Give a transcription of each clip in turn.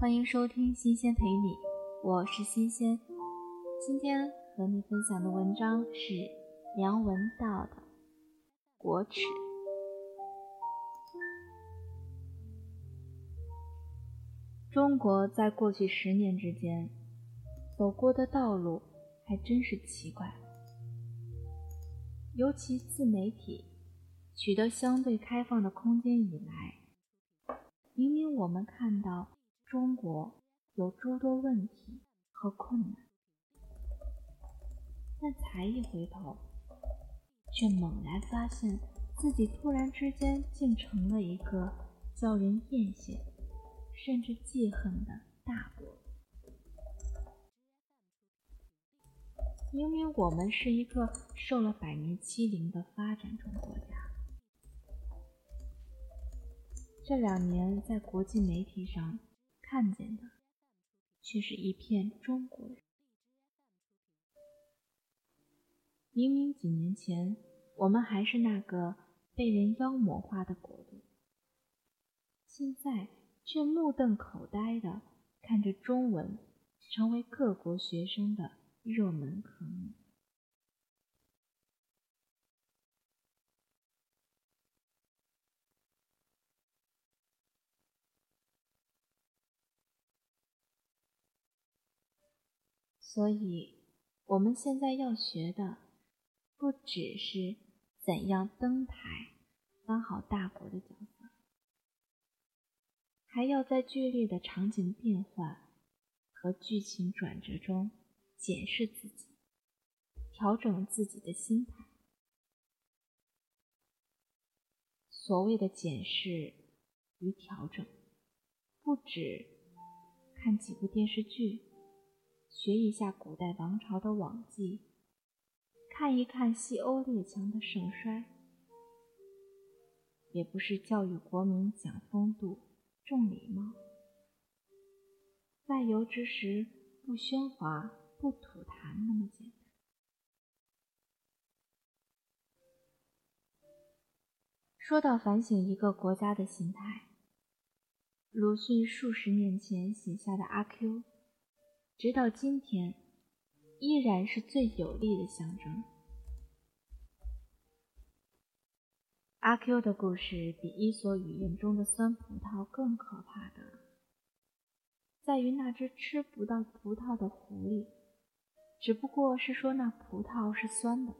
欢迎收听《新鲜陪你》，我是新鲜。今天和你分享的文章是梁文道的《国耻》。中国在过去十年之间走过的道路还真是奇怪，尤其自媒体取得相对开放的空间以来，明明我们看到。中国有诸多问题和困难，但才一回头，却猛然发现自己突然之间竟成了一个叫人艳羡甚至记恨的大国。明明我们是一个受了百年欺凌的发展中国家，这两年在国际媒体上。看见的却是一片中国人。明明几年前我们还是那个被人妖魔化的国度，现在却目瞪口呆的看着中文成为各国学生的热门科目。所以，我们现在要学的，不只是怎样登台当好大国的角色，还要在剧烈的场景变换和剧情转折中检视自己，调整自己的心态。所谓的检视与调整，不止看几部电视剧。学一下古代王朝的往迹，看一看西欧列强的盛衰，也不是教育国民讲风度、重礼貌。外游之时不喧哗、不吐痰那么简单。说到反省一个国家的心态，鲁迅数十年前写下的《阿 Q》。直到今天，依然是最有力的象征。阿 Q 的故事比《伊索寓言》中的酸葡萄更可怕的，在于那只吃不到葡萄的狐狸，只不过是说那葡萄是酸的，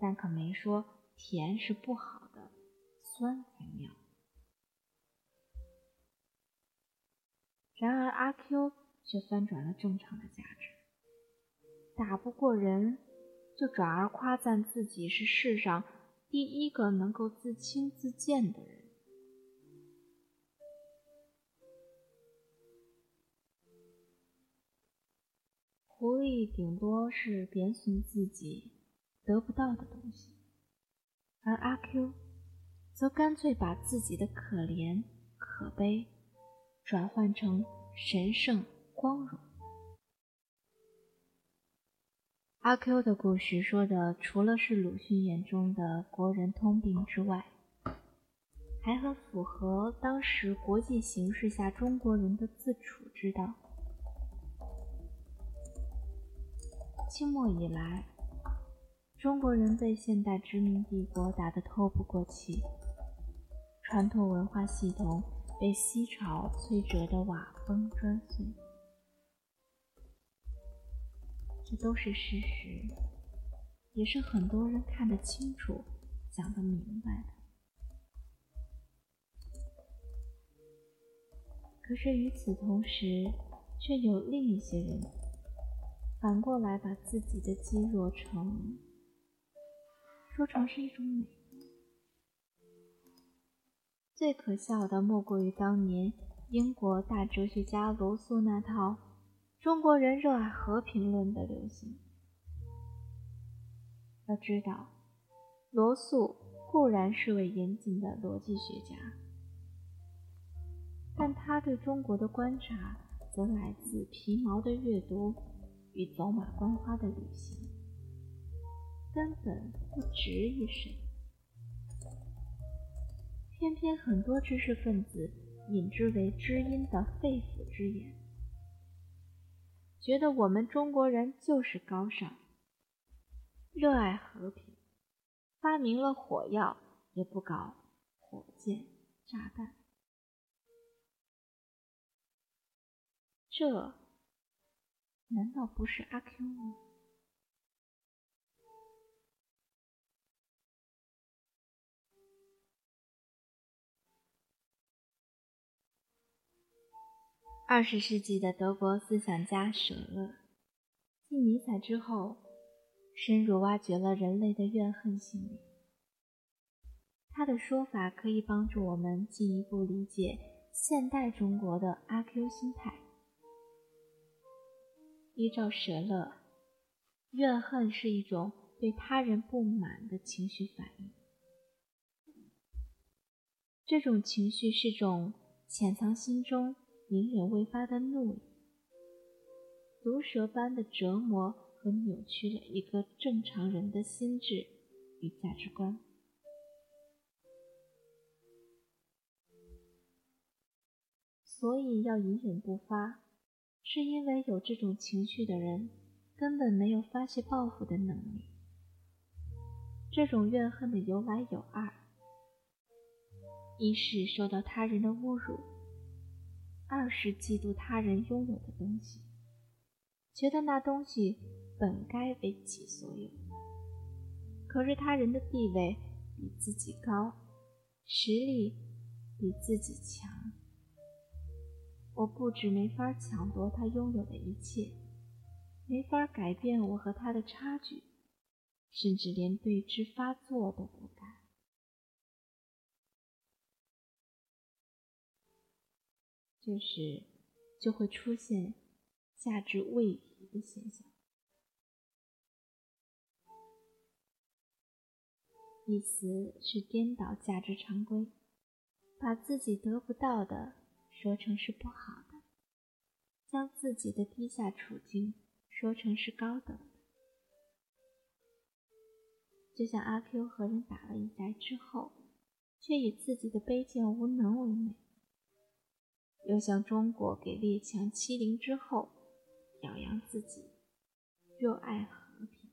但可没说甜是不好的，酸才妙。然而阿 Q 却翻转了正常的价值，打不过人，就转而夸赞自己是世上第一个能够自轻自贱的人。狐狸顶多是贬损自己得不到的东西，而阿 Q 则干脆把自己的可怜可悲。转换成神圣光荣。阿 Q 的故事说的，除了是鲁迅眼中的国人通病之外，还很符合当时国际形势下中国人的自处之道。清末以来，中国人被现代殖民帝国打得透不过气，传统文化系统。被西潮摧折的瓦崩砖碎，这都是事实，也是很多人看得清楚、讲得明白的。可是与此同时，却有另一些人反过来把自己的肌弱成说成是一种美。最可笑的莫过于当年英国大哲学家罗素那套“中国人热爱和平论”的流行。要知道，罗素固然是位严谨的逻辑学家，但他对中国的观察则来自皮毛的阅读与走马观花的旅行，根本不值一审。偏偏很多知识分子引之为知音的肺腑之言，觉得我们中国人就是高尚，热爱和平，发明了火药也不搞火箭炸弹。这难道不是阿 Q 吗？二十世纪的德国思想家舍勒，继尼采之后，深入挖掘了人类的怨恨心理。他的说法可以帮助我们进一步理解现代中国的阿 Q 心态。依照舍勒，怨恨是一种对他人不满的情绪反应，这种情绪是种潜藏心中。隐忍未发的怒意，毒蛇般的折磨和扭曲了一个正常人的心智与价值观。所以要隐忍不发，是因为有这种情绪的人根本没有发泄报复的能力。这种怨恨的由来有二：一是受到他人的侮辱。二是嫉妒他人拥有的东西，觉得那东西本该为己所有。可是他人的地位比自己高，实力比自己强，我不止没法抢夺他拥有的一切，没法改变我和他的差距，甚至连对峙发作都不敢。这时就会出现价值位移的现象，意思是颠倒价值常规，把自己得不到的说成是不好的，将自己的低下处境说成是高等的。就像阿 Q 和人打了一架之后，却以自己的卑贱无能为美。又像中国给列强欺凌之后，表扬自己热爱和平。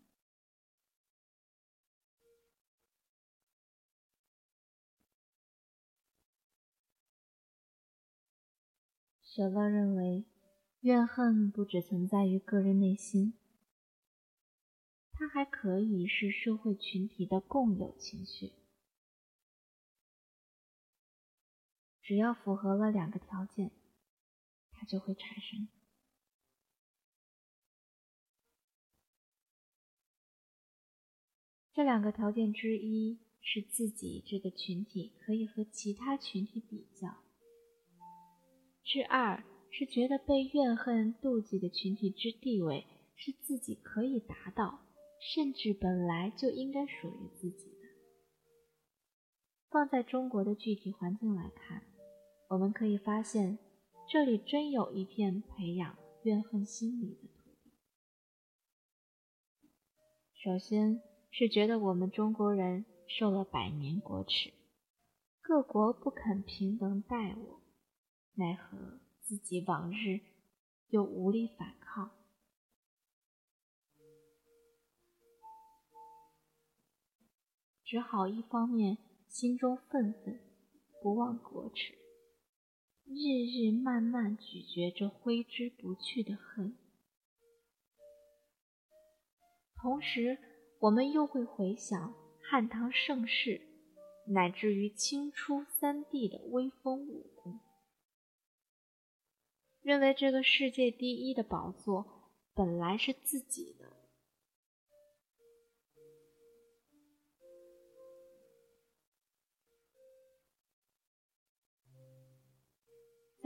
舍勒认为，怨恨不只存在于个人内心，它还可以是社会群体的共有情绪。只要符合了两个条件，它就会产生。这两个条件之一是自己这个群体可以和其他群体比较；之二是觉得被怨恨、妒忌的群体之地位是自己可以达到，甚至本来就应该属于自己的。放在中国的具体环境来看。我们可以发现，这里真有一片培养怨恨心理的土地。首先是觉得我们中国人受了百年国耻，各国不肯平等待我，奈何自己往日又无力反抗，只好一方面心中愤愤，不忘国耻。日日慢慢咀嚼着挥之不去的恨，同时，我们又会回想汉唐盛世，乃至于清初三帝的威风武功，认为这个世界第一的宝座本来是自己的。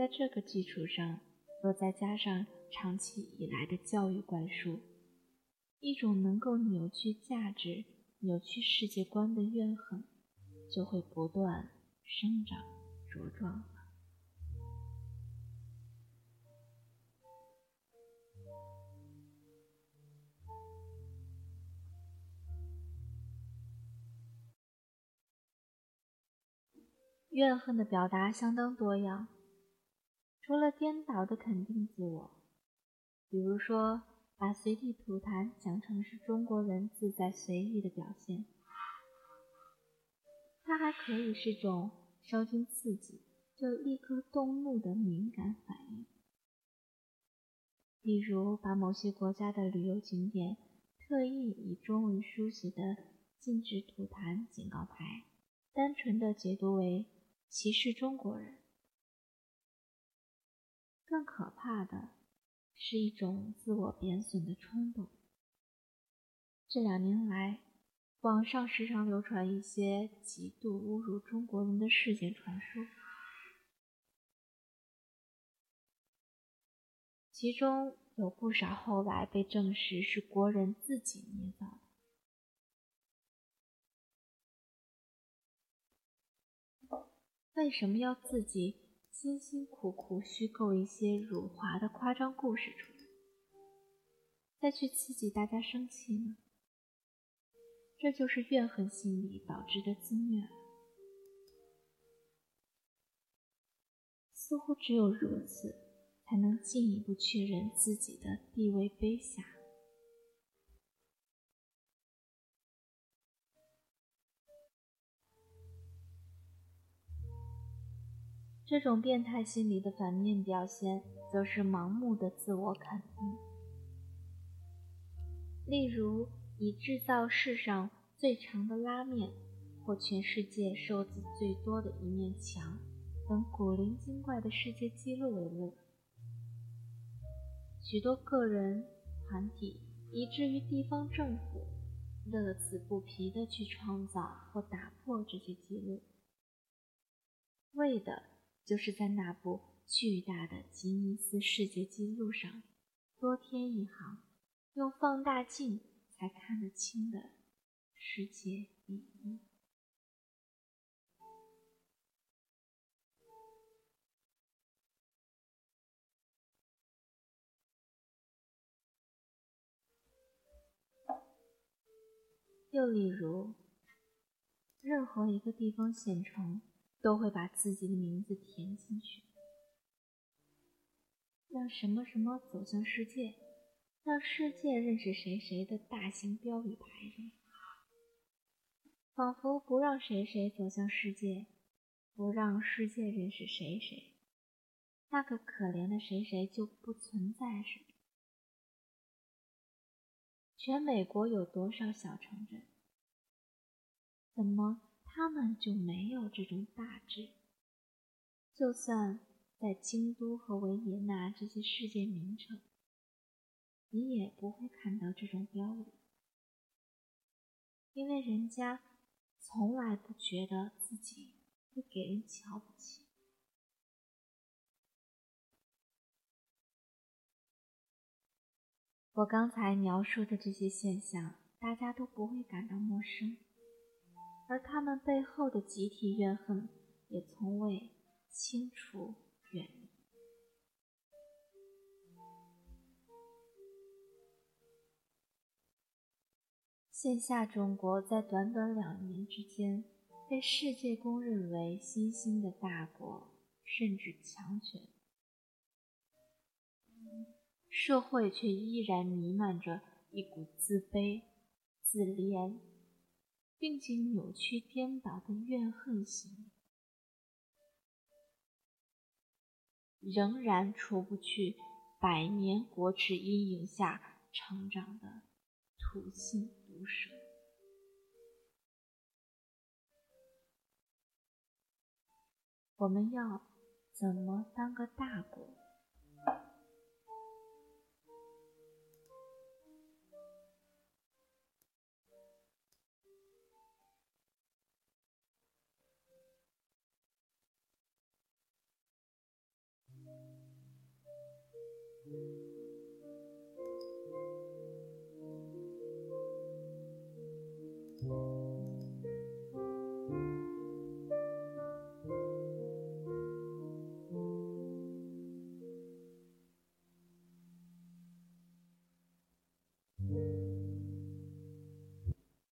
在这个基础上，若再加上长期以来的教育灌输，一种能够扭曲价值、扭曲世界观的怨恨，就会不断生长茁壮。怨恨的表达相当多样。除了颠倒的肯定自我，比如说把随地吐痰讲成是中国人自在随意的表现，它还可以是种稍经刺激就立刻动怒的敏感反应。例如，把某些国家的旅游景点特意以中文书写的“禁止吐痰”警告牌，单纯的解读为歧视中国人。更可怕的是一种自我贬损的冲动。这两年来，网上时常流传一些极度侮辱中国人的事件传说，其中有不少后来被证实是国人自己捏造的。为什么要自己？辛辛苦苦虚构一些辱华的夸张故事出来，再去刺激大家生气呢？这就是怨恨心理导致的自虐。似乎只有如此，才能进一步确认自己的地位卑下。这种变态心理的反面表现，则是盲目的自我肯定。例如，以制造世上最长的拉面，或全世界数字最多的一面墙等古灵精怪的世界纪录为乐。许多个人、团体，以至于地方政府，乐此不疲地去创造或打破这些纪录，为的。就是在那部巨大的吉尼斯世界纪录上多添一行，用放大镜才看得清的世界第一。又例如，任何一个地方县城。都会把自己的名字填进去，让什么什么走向世界，让世界认识谁谁的大型标语牌上，仿佛不让谁谁走向世界，不让世界认识谁谁，那个可怜的谁谁就不存在似的。全美国有多少小城镇？怎么？他们就没有这种大志。就算在京都和维也纳这些世界名城，你也不会看到这种标语，因为人家从来不觉得自己会给人瞧不起。我刚才描述的这些现象，大家都不会感到陌生。而他们背后的集体怨恨也从未清除远离。线下中国在短短两年之间被世界公认为新兴的大国，甚至强权，社会却依然弥漫着一股自卑、自怜。并且扭曲颠倒的怨恨心，仍然除不去百年国耻阴影下成长的土性毒蛇。我们要怎么当个大国